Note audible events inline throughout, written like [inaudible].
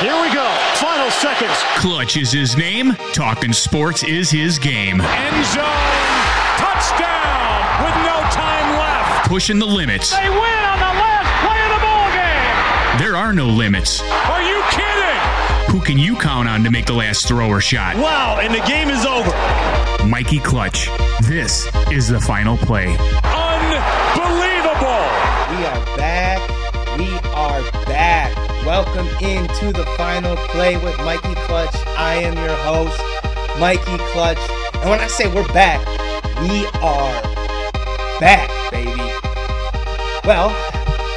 Here we go. Final seconds. Clutch is his name. Talking sports is his game. End zone. Touchdown with no time left. Pushing the limits. They win on the last play of the ball game. There are no limits. Are you kidding? Who can you count on to make the last throw or shot? Wow, and the game is over. Mikey Clutch. This is the final play. Unbelievable. We are back. We are back. Welcome into the final play with Mikey Clutch. I am your host, Mikey Clutch. And when I say we're back, we are back, baby. Well,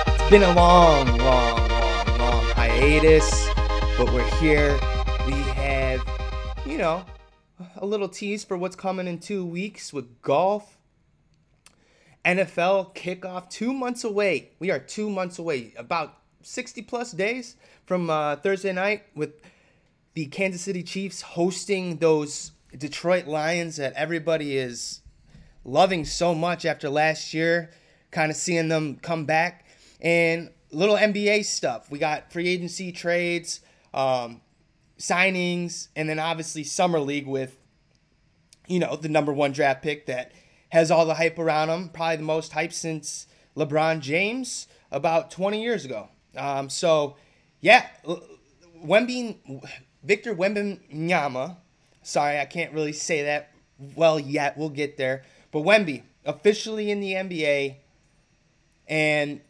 it's been a long, long, long, long hiatus, but we're here. We have, you know, a little tease for what's coming in two weeks with golf. NFL kickoff two months away. We are two months away, about 60 plus days from uh, Thursday night with the Kansas City Chiefs hosting those Detroit Lions that everybody is loving so much after last year, kind of seeing them come back. And little NBA stuff. We got free agency trades, um, signings, and then obviously Summer League with, you know, the number one draft pick that has all the hype around him. Probably the most hype since LeBron James about 20 years ago. Um, so, yeah, Wemby, Victor Wembanyama. Sorry, I can't really say that well yet. We'll get there. But Wemby officially in the NBA. And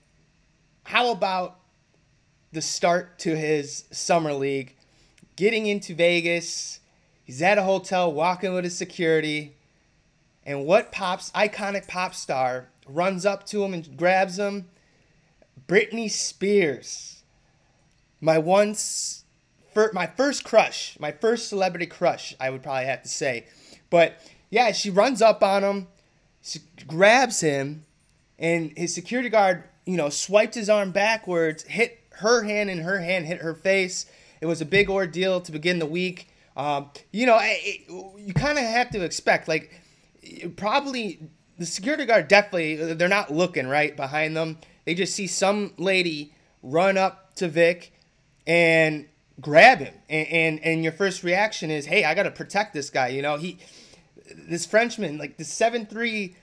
how about the start to his summer league? Getting into Vegas. He's at a hotel, walking with his security. And what pops, iconic pop star, runs up to him and grabs him? Britney Spears. My once, fir- my first crush, my first celebrity crush, I would probably have to say. But yeah, she runs up on him, she grabs him, and his security guard, you know, swiped his arm backwards, hit her hand, and her hand hit her face. It was a big ordeal to begin the week. Um, you know, it, you kind of have to expect, like, probably the security guard definitely they're not looking right behind them. They just see some lady run up to Vic and grab him, and and, and your first reaction is, hey, I got to protect this guy. You know, he this Frenchman, like the seven three,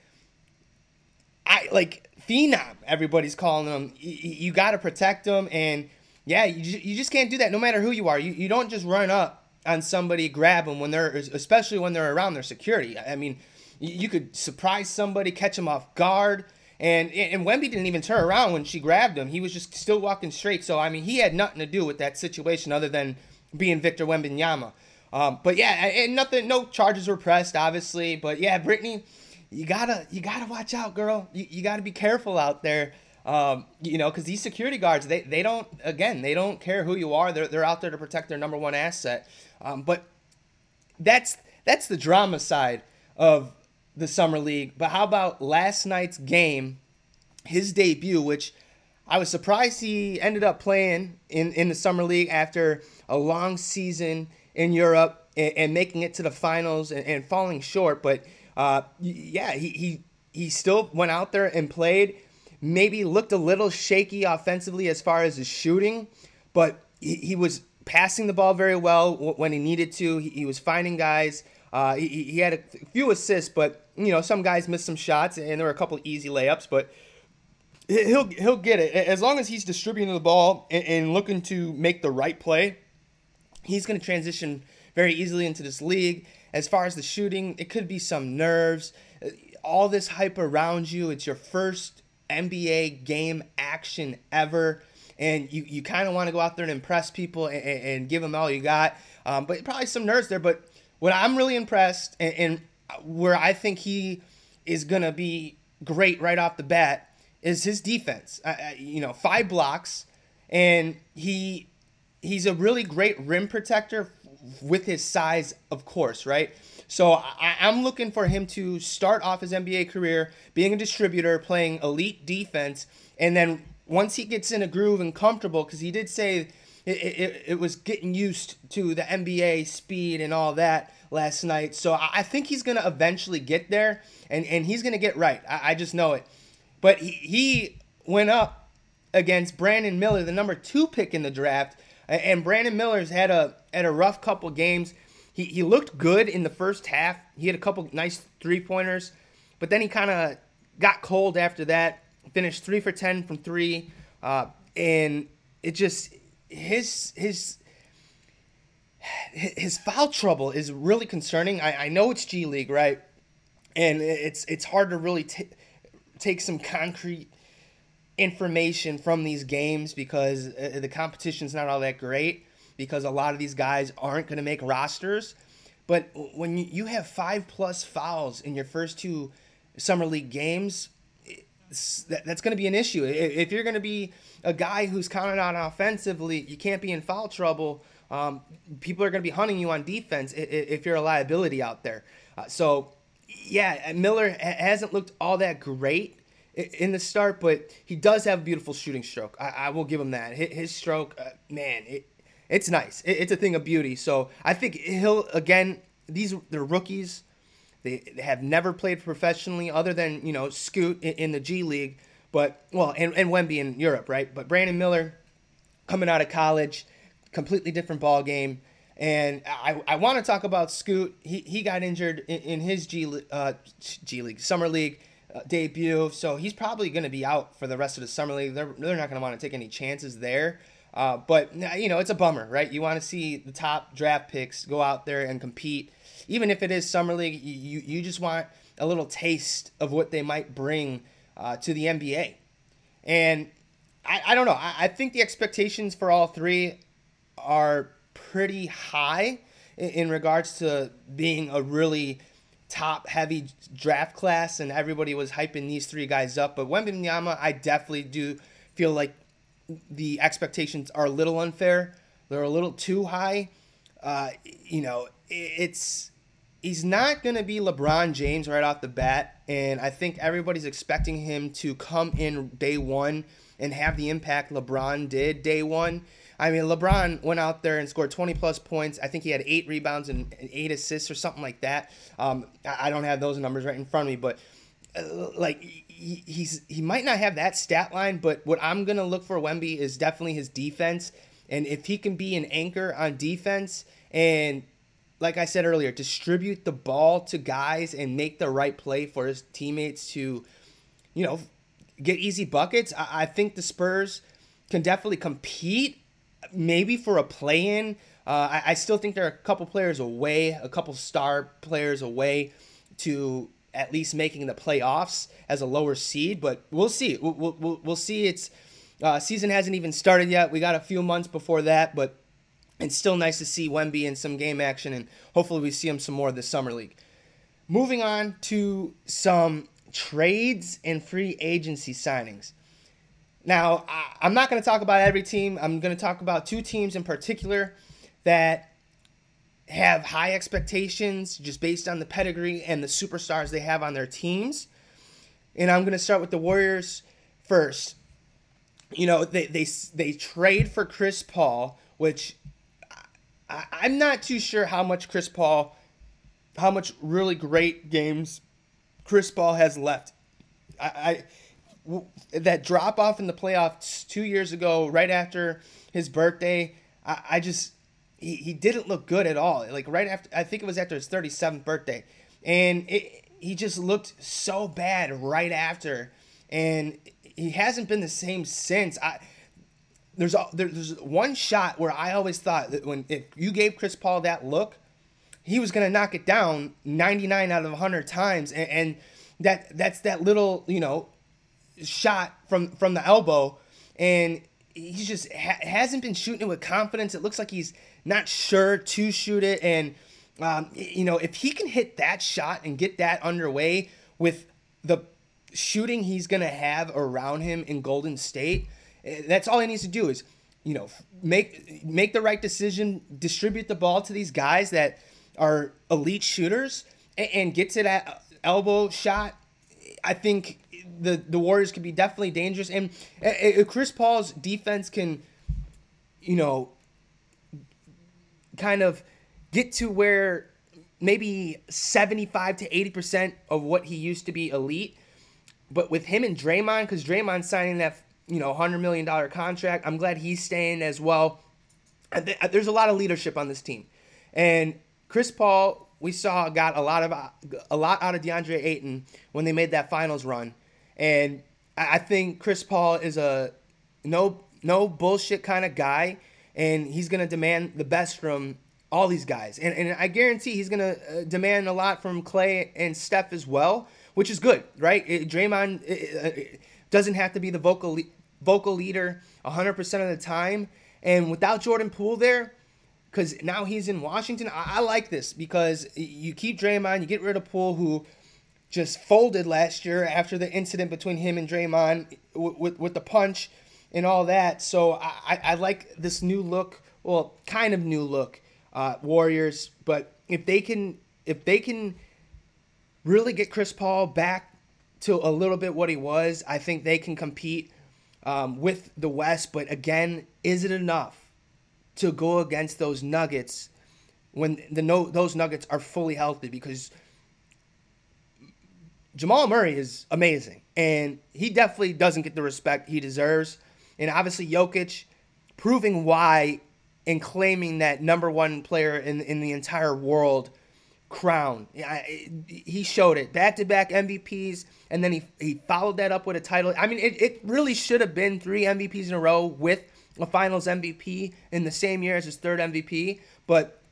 I like phenom. Everybody's calling him. You, you got to protect him, and yeah, you, you just can't do that. No matter who you are, you, you don't just run up on somebody, grab them when they're, especially when they're around their security. I mean, you could surprise somebody, catch them off guard. And and Wemby didn't even turn around when she grabbed him. He was just still walking straight. So I mean, he had nothing to do with that situation other than being Victor Wembanyama. Um, but yeah, and nothing, no charges were pressed, obviously. But yeah, Britney, you gotta you gotta watch out, girl. You, you gotta be careful out there. Um, you know, because these security guards, they, they don't again, they don't care who you are. They're they're out there to protect their number one asset. Um, but that's that's the drama side of the summer league. But how about last night's game, his debut, which I was surprised he ended up playing in, in the summer league after a long season in Europe and, and making it to the finals and, and falling short. But uh, yeah, he, he he still went out there and played. Maybe looked a little shaky offensively as far as his shooting, but he, he was passing the ball very well when he needed to. He, he was finding guys. Uh, he, he had a few assists, but you know some guys missed some shots, and there were a couple easy layups. But he'll he'll get it as long as he's distributing the ball and, and looking to make the right play. He's going to transition very easily into this league. As far as the shooting, it could be some nerves, all this hype around you. It's your first NBA game action ever and you, you kind of want to go out there and impress people and, and give them all you got. Um, but probably some nerves there. But what I'm really impressed and, and where I think he is going to be great right off the bat is his defense. Uh, you know, five blocks, and he he's a really great rim protector with his size, of course, right? So I, am looking for him to start off his NBA career being a distributor, playing elite defense, and then once he gets in a groove and comfortable, because he did say it, it, it, was getting used to the NBA speed and all that last night. So I think he's going to eventually get there and, and he's going to get right. I, I, just know it. But he, he went up against Brandon Miller, the number two pick in the draft. And Brandon Miller's had a had a rough couple games. He he looked good in the first half. He had a couple nice three pointers, but then he kind of got cold after that. Finished three for ten from three, uh, and it just his his his foul trouble is really concerning. I, I know it's G League, right? And it's it's hard to really t- take some concrete information from these games because uh, the competition's not all that great because a lot of these guys aren't going to make rosters. But when you have five plus fouls in your first two summer league games, that's going to be an issue. If you're going to be a guy who's counted on offensively, you can't be in foul trouble. Um, people are going to be hunting you on defense if you're a liability out there. Uh, so, yeah, Miller hasn't looked all that great in the start, but he does have a beautiful shooting stroke. I, I will give him that. His stroke, uh, man, it, it's nice. It, it's a thing of beauty. So I think he'll again. These they're rookies. They, they have never played professionally, other than you know Scoot in, in the G League, but well, and and Wemby in Europe, right? But Brandon Miller, coming out of college, completely different ball game. And I, I want to talk about Scoot. He, he got injured in, in his G, uh, G League, Summer League uh, debut. So he's probably going to be out for the rest of the Summer League. They're, they're not going to want to take any chances there. Uh, but, you know, it's a bummer, right? You want to see the top draft picks go out there and compete. Even if it is Summer League, you, you just want a little taste of what they might bring uh, to the NBA. And I, I don't know. I, I think the expectations for all three are pretty high in, in regards to being a really top heavy draft class, and everybody was hyping these three guys up. But Wembanyama, I definitely do feel like the expectations are a little unfair. They're a little too high. Uh, you know, it's he's not going to be LeBron James right off the bat, and I think everybody's expecting him to come in day one and have the impact LeBron did day one. I mean, LeBron went out there and scored 20 plus points. I think he had eight rebounds and eight assists or something like that. Um, I don't have those numbers right in front of me, but uh, like he, he's he might not have that stat line, but what I'm gonna look for Wemby is definitely his defense, and if he can be an anchor on defense and like I said earlier, distribute the ball to guys and make the right play for his teammates to, you know, get easy buckets. I, I think the Spurs can definitely compete maybe for a play in. Uh, I, I, still think they're a couple players away, a couple star players away to at least making the playoffs as a lower seed, but we'll see. We'll, we'll, we'll see. It's uh, season hasn't even started yet. We got a few months before that, but it's still nice to see Wemby in some game action, and hopefully we see him some more this summer league. Moving on to some trades and free agency signings. Now, I, am not going to talk about every team. I'm going to talk about two teams in particular that have high expectations just based on the pedigree and the superstars they have on their teams. And I'm going to start with the Warriors first. You know, they they they trade for Chris Paul, which I, I'm not too sure how much Chris Paul, how much really great games Chris Paul has left. I, that drop off in the playoffs two years ago, right after his birthday, I, I just he, he didn't look good at all. Like right after, I think it was after his 37th birthday, and it, he just looked so bad right after, and he hasn't been the same since. I there's a, there's one shot where I always thought that when if you gave Chris Paul that look, he was gonna knock it down 99 out of 100 times, and, and that that's that little you know shot from from the elbow, and he just ha- hasn't been shooting it with confidence. It looks like he's not sure to shoot it, and um, you know if he can hit that shot and get that underway with the shooting he's gonna have around him in Golden State, that's all he needs to do is you know make make the right decision, distribute the ball to these guys that are elite shooters, and, and get to that elbow shot. I think the the Warriors could be definitely dangerous, and uh, Chris Paul's defense can, you know, kind of get to where maybe 75 to 80 percent of what he used to be elite. But with him and Draymond, because Draymond signing that you know hundred million dollar contract, I'm glad he's staying as well. there's a lot of leadership on this team, and Chris Paul we saw got a lot of a lot out of DeAndre Ayton when they made that finals run, and I think Chris Paul is a no no bullshit kind of guy, and he's gonna demand the best from all these guys, and and I guarantee he's gonna uh, demand a lot from Clay and Steph as well, which is good, right? Draymond it, it doesn't have to be the vocal vocal leader 100% of the time, and without Jordan Poole there because now he's in Washington. I, I, like this because you keep Draymond, you get rid of Poole, who just folded last year after the incident between him and Draymond with, with, with the punch and all that. So I, I like this new look, well, kind of new look, uh, Warriors. But if they can, if they can really get Chris Paul back to a little bit what he was, I think they can compete um, with the West. But again, is it enough? to go against those Nuggets when the no those Nuggets are fully healthy because Jamal Murray is amazing and he definitely doesn't get the respect he deserves. And obviously Jokic proving why and claiming that number one player in in the entire world crown. He showed it back to back MVPs, and then he, he followed that up with a title. I mean, it, it really should have been three MVPs in a row with a finals MVP in the same year as his third MVP. But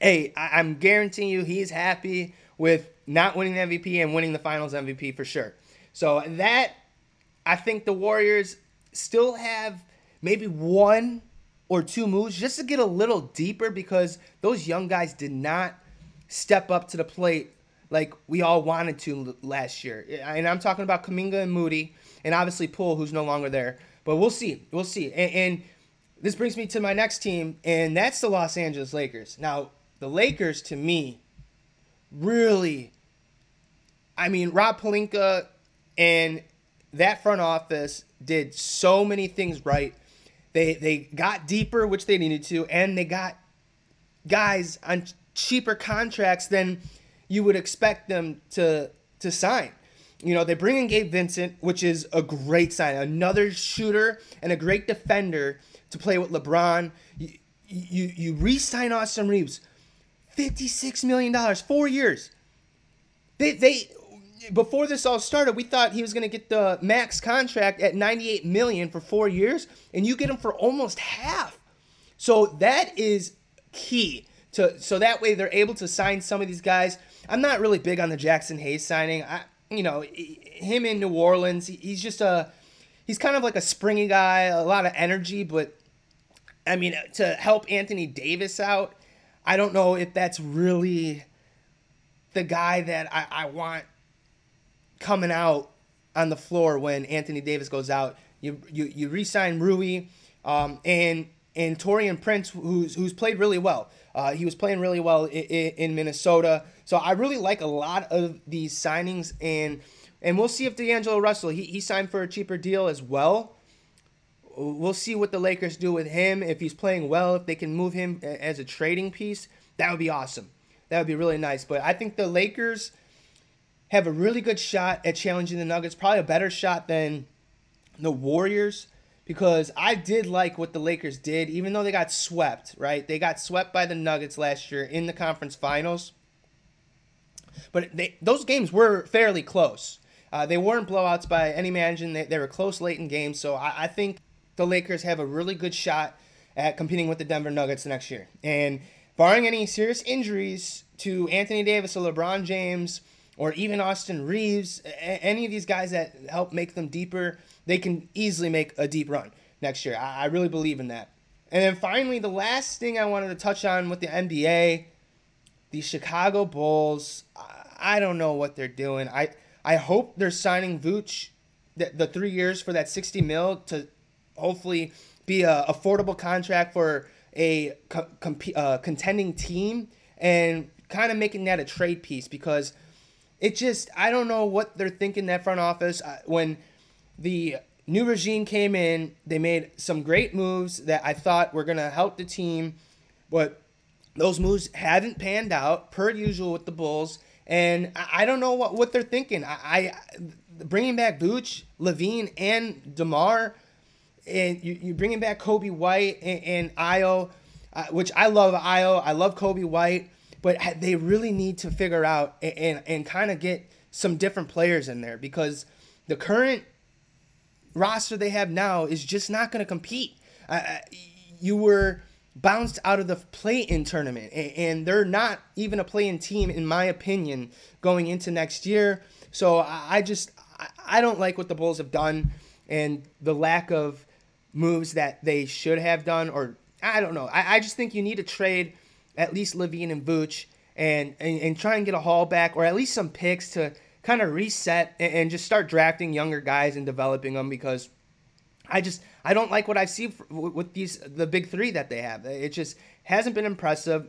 hey, I- am guaranteeing you he's happy with not winning the MVP and winning the finals MVP for sure. So that I think the Warriors still have maybe one or two moves just to get a little deeper because those young guys did not step up to the plate like we all wanted to last year. And I'm talking about Kuminga and Moody, and obviously Poole, who's no longer there. But we'll see. We'll see. And, and, this brings me to my next team, and that's the Los Angeles Lakers. Now, the Lakers, to me, really, I mean, Rob Pelinka and that front office did so many things right. They they got deeper, which they needed to, and they got guys on cheaper contracts than you would expect them to to sign. You know, they bring in Gabe Vincent, which is a great sign. Another shooter and a great defender to play with LeBron. You you, you re-sign Austin Reaves, fifty-six million dollars, four years. They they before this all started, we thought he was going to get the max contract at 98 million for 4 years and you get him for almost half. So that is key to so that way they're able to sign some of these guys. I'm not really big on the Jaxson Hayes signing. I you know, him in New Orleans, he's just a he's kind of like a springy guy, a lot of energy, but I mean, to help Anthony Davis out, I don't know if that's really the guy that I, I want coming out on the floor when Anthony Davis goes out. You you, you re-sign Rui um, and and Taurean Prince, who's who's played really well. Uh, he was playing really well in, in, Minnesota. So I really like a lot of these signings, and and we'll see if D'Angelo Russell he, he signed for a cheaper deal as well. We'll see what the Lakers do with him if he's playing well. If they can move him as a trading piece, that would be awesome. That would be really nice. But I think the Lakers have a really good shot at challenging the Nuggets. Probably a better shot than the Warriors because I did like what the Lakers did, even though they got swept, right? They got swept by the Nuggets last year in the conference finals. But they, those games were fairly close. Uh, they weren't blowouts by any margin. They, they were close late in games. So I, I think the Lakers have a really good shot at competing with the Denver Nuggets next year. And barring any serious injuries to Anthony Davis or LeBron James or even Austin Reaves, any of these guys that help make them deeper – they can easily make a deep run next year. I, really believe in that. And then finally, the last thing I wanted to touch on with the NBA, the Chicago Bulls. I, don't know what they're doing. I I hope they're signing Vooch the, the three years for that 60 mil to hopefully be a affordable contract for a co- comp- uh, contending team and kind of making that a trade piece because it just I don't know what they're thinking that front office when the new regime came in. They made some great moves that I thought were to help the team, but those moves haven't panned out per usual with the Bulls. And I don't know what, what they're thinking. I, I bringing back Vooch, LaVine, and DeMar, and you, you're bringing back Coby White and, and Ayo. uh, which I love Ayo, I love Coby White, but they really need to figure out and, and, and kind of get some different players in there because the current roster they have now is just not going to compete. Uh, you were bounced out of the play-in tournament, and they're not even a play-in team, in my opinion, going into next year. So I just I don't like what the Bulls have done, and the lack of moves that they should have done, or I don't know. I, I just think you need to trade at least LaVine and Vooch and, and, and try and get a haul back, or at least some picks to kind of reset and, and just start drafting younger guys and developing them because I just I don't like what I see with these the big three that they have. It just hasn't been impressive,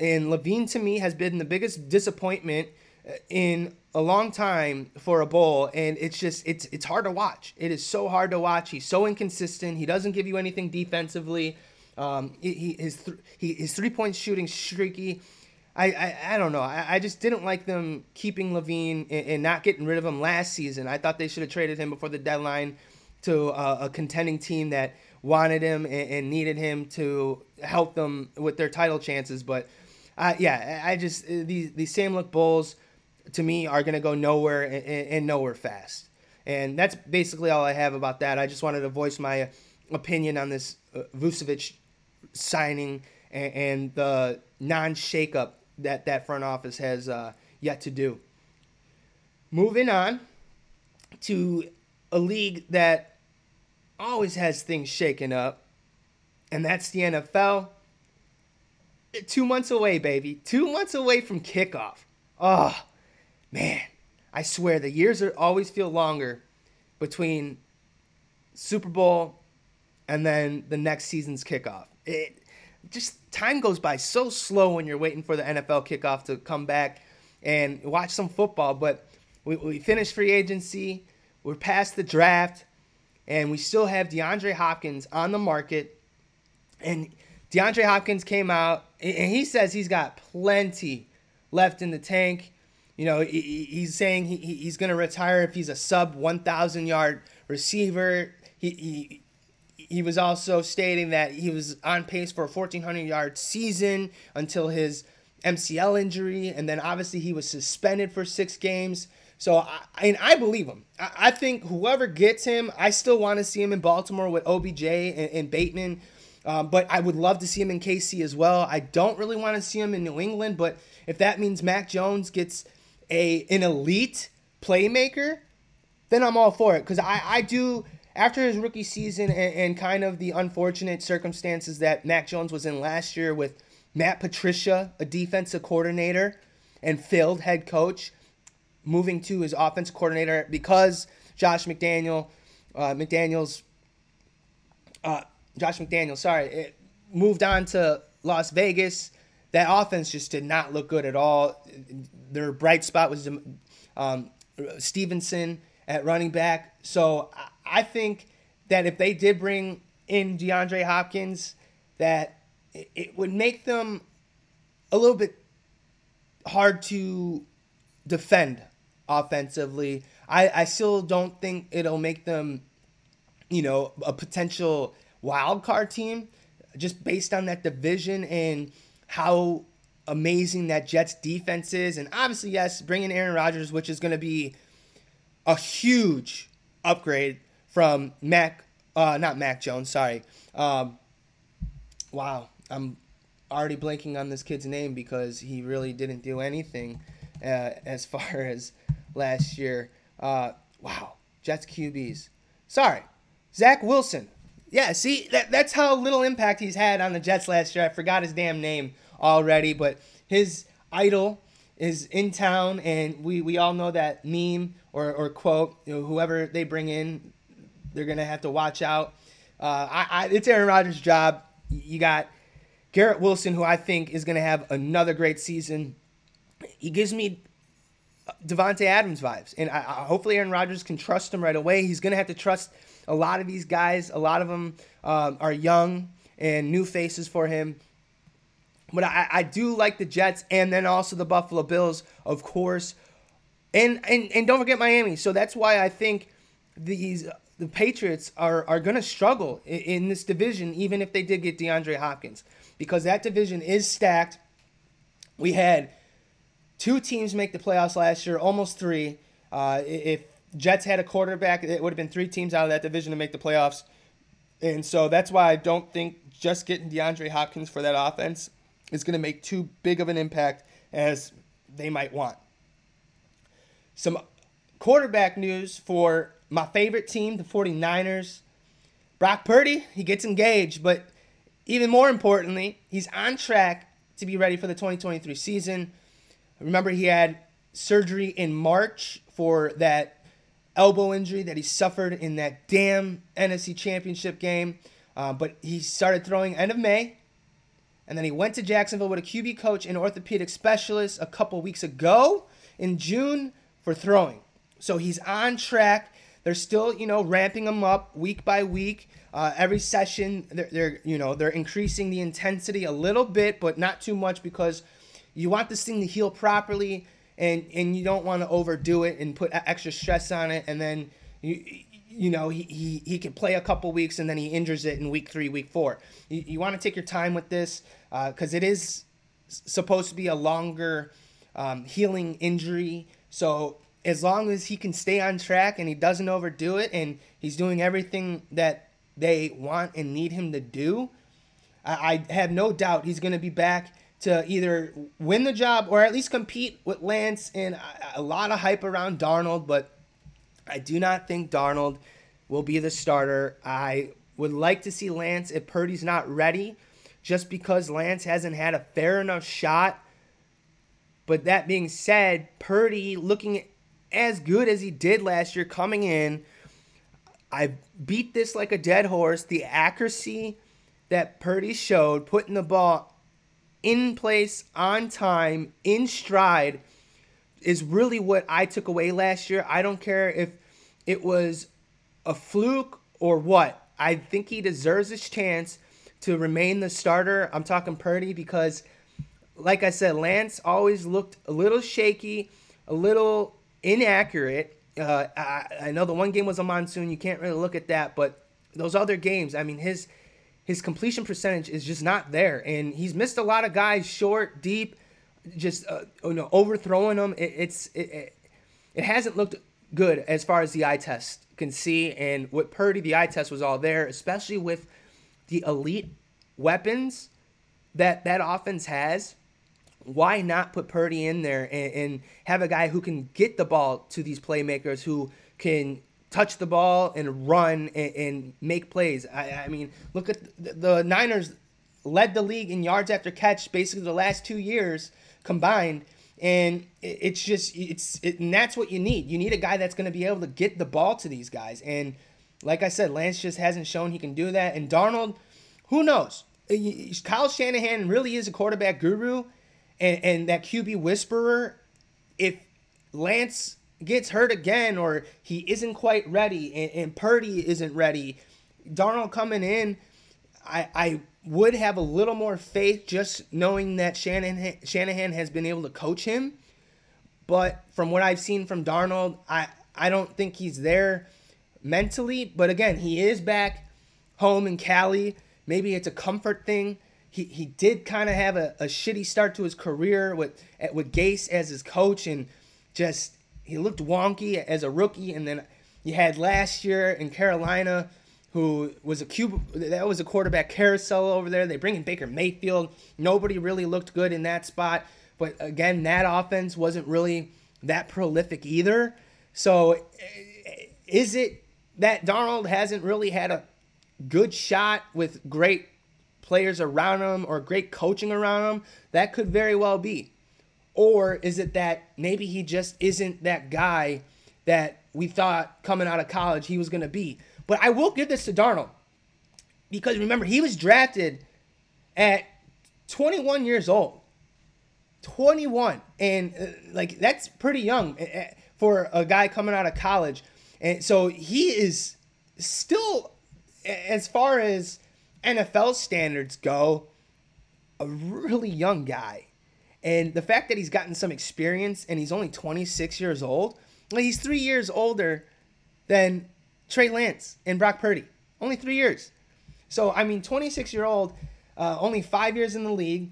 and LaVine to me has been the biggest disappointment uh, in a long time for a bull, and it's just it's it's hard to watch. It is so hard to watch. He's so inconsistent. He doesn't give you anything defensively. Um, he, his th- he, his three point shooting streaky. I, I, I don't know. I, I just didn't like them keeping LaVine and, and, not getting rid of him last season. I thought they should have traded him before the deadline to a, a contending team that wanted him and, and, needed him to help them with their title chances. But uh, yeah, I just uh, these these same look Bulls to me are going to go nowhere and, and, nowhere fast. And that's basically all I have about that. I just wanted to voice my opinion on this uh, Vucevic signing and, and the non-shakeup that that front office has uh, yet to do. Moving on to a league that always has things shaken up, and that's the NFL. Two months away, baby. Two months away from kickoff. Oh, man. I swear the years are always feel longer between Super Bowl and then the next season's kickoff. It just time goes by so slow when you're waiting for the NFL kickoff to come back and watch some football. But we, we finished free agency, we're past the draft, and we still have DeAndre Hopkins on the market. And DeAndre Hopkins came out and he says he's got plenty left in the tank. You know, he's saying he's going to retire if he's a sub 1,000 yard receiver. He, he he was also stating that he was on pace for a 1,400 yard season until his MCL injury, and then obviously he was suspended for six games. So I, and I believe him. I, think whoever gets him, I still want to see him in Baltimore with OBJ and, and Bateman. Um, but I would love to see him in KC as well. I don't really want to see him in New England, but if that means Mac Jones gets a an elite playmaker, then I'm all for it. Because I, I do after his rookie season and, and, kind of the unfortunate circumstances that Mac Jones was in last year with Matt Patricia, a defensive coordinator and failed head coach, moving to his offense coordinator because Josh McDaniel, uh, McDaniel's, uh, Josh McDaniel, sorry, it moved on to Las Vegas. That offense just did not look good at all. Their bright spot was um, Stevenson at running back. So I think that if they did bring in DeAndre Hopkins, that it would make them a little bit hard to defend offensively. I, I still don't think it'll make them, you know, a potential wild card team just based on that division and how amazing that Jets defense is. And obviously, yes, bringing Aaron Rodgers, which is going to be a huge upgrade from Mac, uh, not Mac Jones, sorry. Um, wow, I'm already blanking on this kid's name because he really didn't do anything uh, as [laughs] far as last year. Uh, wow, Jets QBs. Sorry, Zach Wilson. Yeah, see, that, that's how little impact he's had on the Jets last year. I forgot his damn name already, but his idol is in town, and we, we all know that meme or, or quote, you know, whoever they bring in, they're gonna have to watch out. Uh, I, I, it's Aaron Rodgers' job. You got Garrett Wilson, who I think is gonna have another great season. He gives me Davante Adams vibes, and I, hopefully Aaron Rodgers can trust him right away. He's gonna have to trust a lot of these guys. A lot of them um, are young and new faces for him. But I, I do like the Jets and then also the Buffalo Bills, of course. And and and don't forget Miami. So that's why I think these the Patriots are are going to struggle in, in, this division, even if they did get DeAndre Hopkins, because that division is stacked. We had two teams make the playoffs last year, almost three. Uh, if Jets had a quarterback, it would have been three teams out of that division to make the playoffs. And so that's why I don't think just getting DeAndre Hopkins for that offense is going to make too big of an impact as they might want. Some quarterback news for my favorite team, the 49ers. Brock Purdy, he gets engaged, but even more importantly, he's on track to be ready for the 2023 season. Remember, he had surgery in March for that elbow injury that he suffered in that damn NFC Championship game. Uh, but he started throwing end of May, and then he went to Jacksonville with a QB coach and orthopedic specialist a couple weeks ago in June for throwing. So he's on track. They're still, you know, ramping them up week by week. Uh, every session, they're, they're, you know, they're increasing the intensity a little bit, but not too much because you want this thing to heal properly, and and you don't want to overdo it and put extra stress on it, and then you you know he, he, he can play a couple weeks and then he injures it in week three, week four. You, you want to take your time with this because uh, it is supposed to be a longer um, healing injury. So as long as he can stay on track and he doesn't overdo it and he's doing everything that they want and need him to do, I, I have no doubt he's going to be back to either win the job or at least compete with Lance. And a, lot of hype around Darnold, but I do not think Darnold will be the starter. I would like to see Lance if Purdy's not ready, just because Lance hasn't had a fair enough shot. But that being said, Purdy looking as good as he did last year coming in, I beat this like a dead horse. The accuracy that Purdy showed, putting the ball in place, on time, in stride, is really what I took away last year. I don't care if it was a fluke or what. I think he deserves his chance to remain the starter. I'm talking Purdy because, like I said, Lance always looked a little shaky, a little inaccurate. Uh, I, I know the one game was a monsoon. You can't really look at that, but those other games, I mean, his his completion percentage is just not there, and he's missed a lot of guys short, deep, just uh, you know overthrowing them. It, it's it, it, it hasn't looked good as far as the eye test can see, and with Purdy, the eye test was all there, especially with the elite weapons that that offense has why not put Purdy in there and, and, have a guy who can get the ball to these playmakers who can touch the ball and run and, and make plays? I, I, mean, look at the, the, Niners led the league in yards after catch basically the last two years combined. And it's just it's it, and that's what you need. You need a guy that's going to be able to get the ball to these guys. And like I said, Lance just hasn't shown he can do that. And Darnold, who knows? Kyle Shanahan really is a quarterback guru and, and that QB whisperer, if Lance gets hurt again or he isn't quite ready and, and Purdy isn't ready, Darnold coming in, I, I would have a little more faith just knowing that Shanahan, Shanahan has been able to coach him. But from what I've seen from Darnold, I, I don't think he's there mentally. But again, he is back home in Cali. Maybe it's a comfort thing he, he did kind of have a, a shitty start to his career with with Gase as his coach and just he looked wonky as a rookie and then you had last year in Carolina who was a cube that was a quarterback carousel over there. They bring in Baker Mayfield. Nobody really looked good in that spot. But again, that offense wasn't really that prolific either. So eh, is it that Darnold hasn't really had a good shot with great players around him or great coaching around him, that could very well be. Or is it that maybe he just isn't that guy that we thought coming out of college he was going to be? But I will give this to Darnold because remember, he was drafted at 21 years old. 21. And uh, like that's pretty young uh, uh, for a guy coming out of college. And so he is still as far as NFL standards go, a really young guy. And the fact that he's gotten some experience and he's only 26 years old, like he's three years older than Trey Lance and Brock Purdy. Only three years. So, I mean, 26 year old, uh, only five years in the league.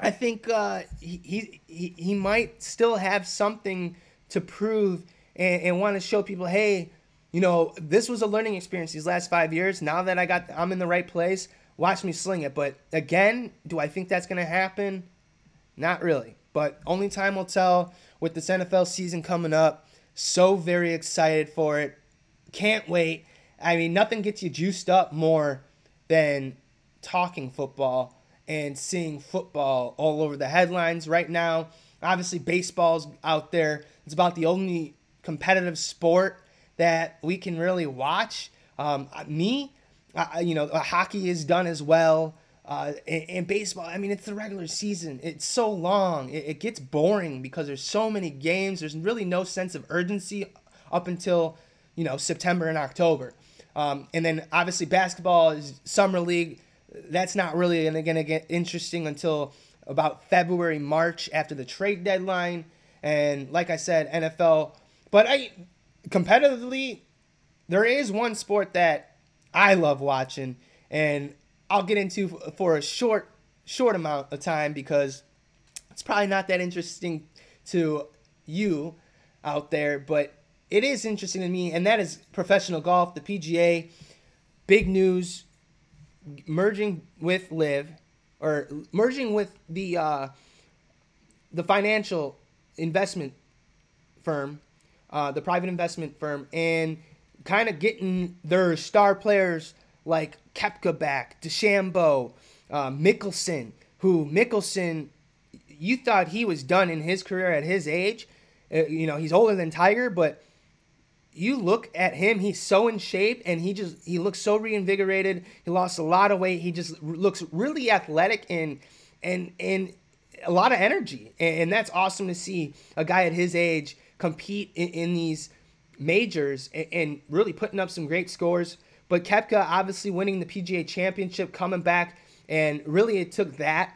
I think uh, he, he he might still have something to prove and, and want to show people, hey, you know, this was a learning experience these last five years. Now that I got, I'm in the right place. Watch me sling it. But again, do I think that's going to happen? Not really. But only time will tell with this NFL season coming up. So very excited for it. Can't wait. I mean, nothing gets you juiced up more than talking football and seeing football all over the headlines right now. Obviously, baseball's out there. It's about the only competitive sport that we can really watch. Um, me, uh, you know, hockey is done as well. Uh, and, and, baseball, I mean, it's the regular season. It's so long. It, it, gets boring because there's so many games. There's really no sense of urgency up until, you know, September and October. Um, and then obviously basketball is summer league. That's not really going to get interesting until about February, March after the trade deadline. And like I said, NFL. But I competitively, there is one sport that I love watching, and I'll get into for a short short amount of time because it's probably not that interesting to you out there, but it is interesting to me, and that is professional golf, the PGA. Big news merging with LIV or merging with the uh, the financial investment firm uh, the private investment firm, and kind of getting their star players like Koepka back, DeChambeau, uh, Mickelson, who Mickelson, you thought he was done in his career at his age. Uh, you know, he's older than Tiger, but you look at him, he's so in shape and he just he looks so reinvigorated. He lost a lot of weight. He just looks really athletic and and and a lot of energy. And that's awesome to see a guy at his age compete in, in these majors and, and, really putting up some great scores. But Koepka obviously winning the PGA Championship, coming back, and really it took that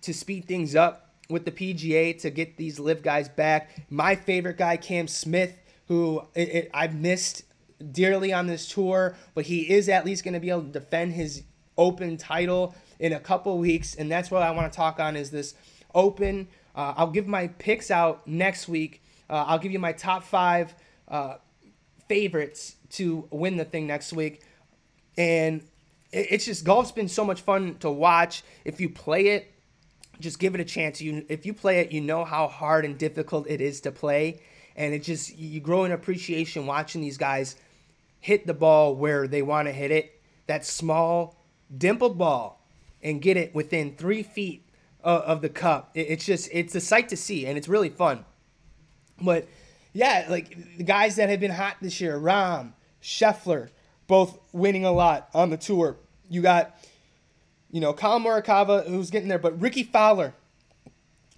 to speed things up with the PGA to get these LIV guys back. My favorite guy, Cam Smith, who it, it, I've missed dearly on this tour, but he is at least going to be able to defend his Open title in a couple weeks, and that's what I want to talk on is this Open. Uh, I'll give my picks out next week uh, I'll give you my top five uh, favorites to win the thing next week. And it's just golf's been so much fun to watch. If you play it, just give it a chance. You if you play it, you know how hard and difficult it is to play, and it just you grow an appreciation watching these guys hit the ball where they want to hit it. That small dimpled ball and get it within three feet of the cup. it's just it's a sight to see, and it's really fun. But yeah, like the guys that have been hot this year, Rahm, Scheffler, both winning a lot on the tour. You got, you know, Collin Morikawa who's getting there, but Rickie Fowler,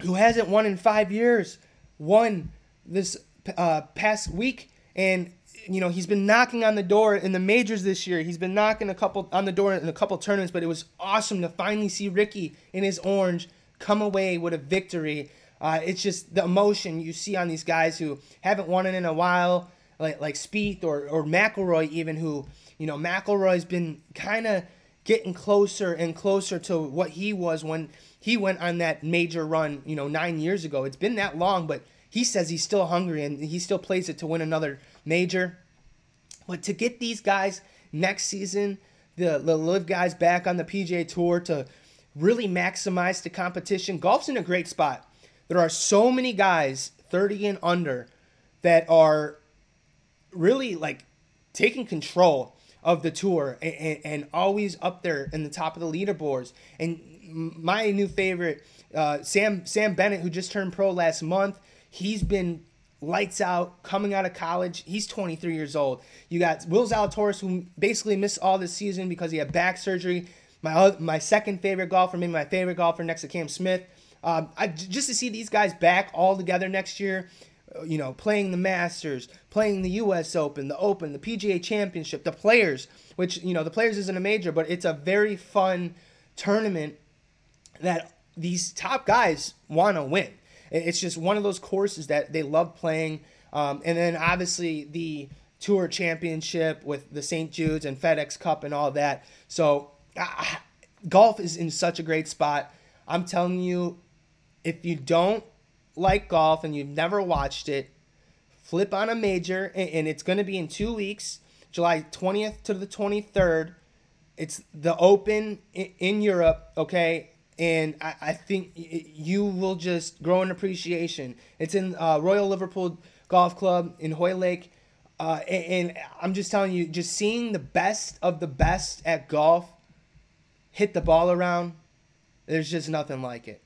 who hasn't won in five years, won this uh, past week, and you know he's been knocking on the door in the majors this year. He's been knocking a couple on the door in a couple tournaments, but it was awesome to finally see Rickie in his orange come away with a victory. Uh, it's just the emotion you see on these guys who haven't won it in a while, like like Spieth or or McIlroy even, who you know McIlroy's been kind of getting closer and closer to what he was when he went on that major run, you know, nine years ago. It's been that long, but he says he's still hungry and he still plays it to win another major. But to get these guys next season, the the LIV guys back on the PGA Tour to really maximize the competition, golf's in a great spot. There are so many guys 30 and under that are really like taking control of the tour and, and, and always up there in the top of the leaderboards. And my new favorite, uh, Sam Sam Bennett, who just turned pro last month, he's been lights out coming out of college. He's 23 years old. You got Will Zalatoris, who basically missed all this season because he had back surgery. My my second favorite golfer, maybe my favorite golfer next to Cam Smith, um, I, just to see these guys back all together next year, uh, you know, playing the Masters, playing the U.S. Open, the Open, the PGA Championship, the Players, which you know the Players isn't a major, but it's a very fun tournament that these top guys want to win. It's just one of those courses that they love playing. Um, and then obviously the Tour Championship with the St. Jude's and FedEx Cup and all that. So uh, golf is in such a great spot. I'm telling you, if you don't like golf and you've never watched it, flip on a major, and, it's going to be in two weeks, July 20th to the 23rd. It's the Open in, Europe, okay? And I, I think you will just grow an appreciation. It's in uh, Royal Liverpool Golf Club in Hoylake. Uh, and, and I'm just telling you, just seeing the best of the best at golf hit the ball around, there's just nothing like it.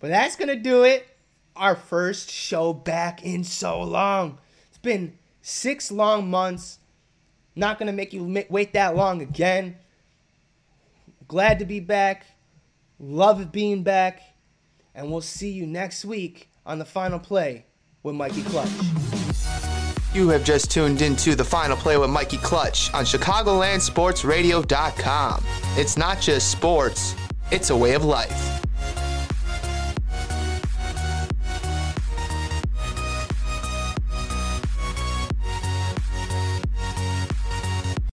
But that's going to do it. Our first show back in so long. It's been six long months. Not going to make you wait that long again. Glad to be back. Love being back. And we'll see you next week on the final play with Mikey Clutch. You have just tuned into the final play with Mikey Clutch on ChicagolandSportsRadio.com. It's not just sports, it's a way of life.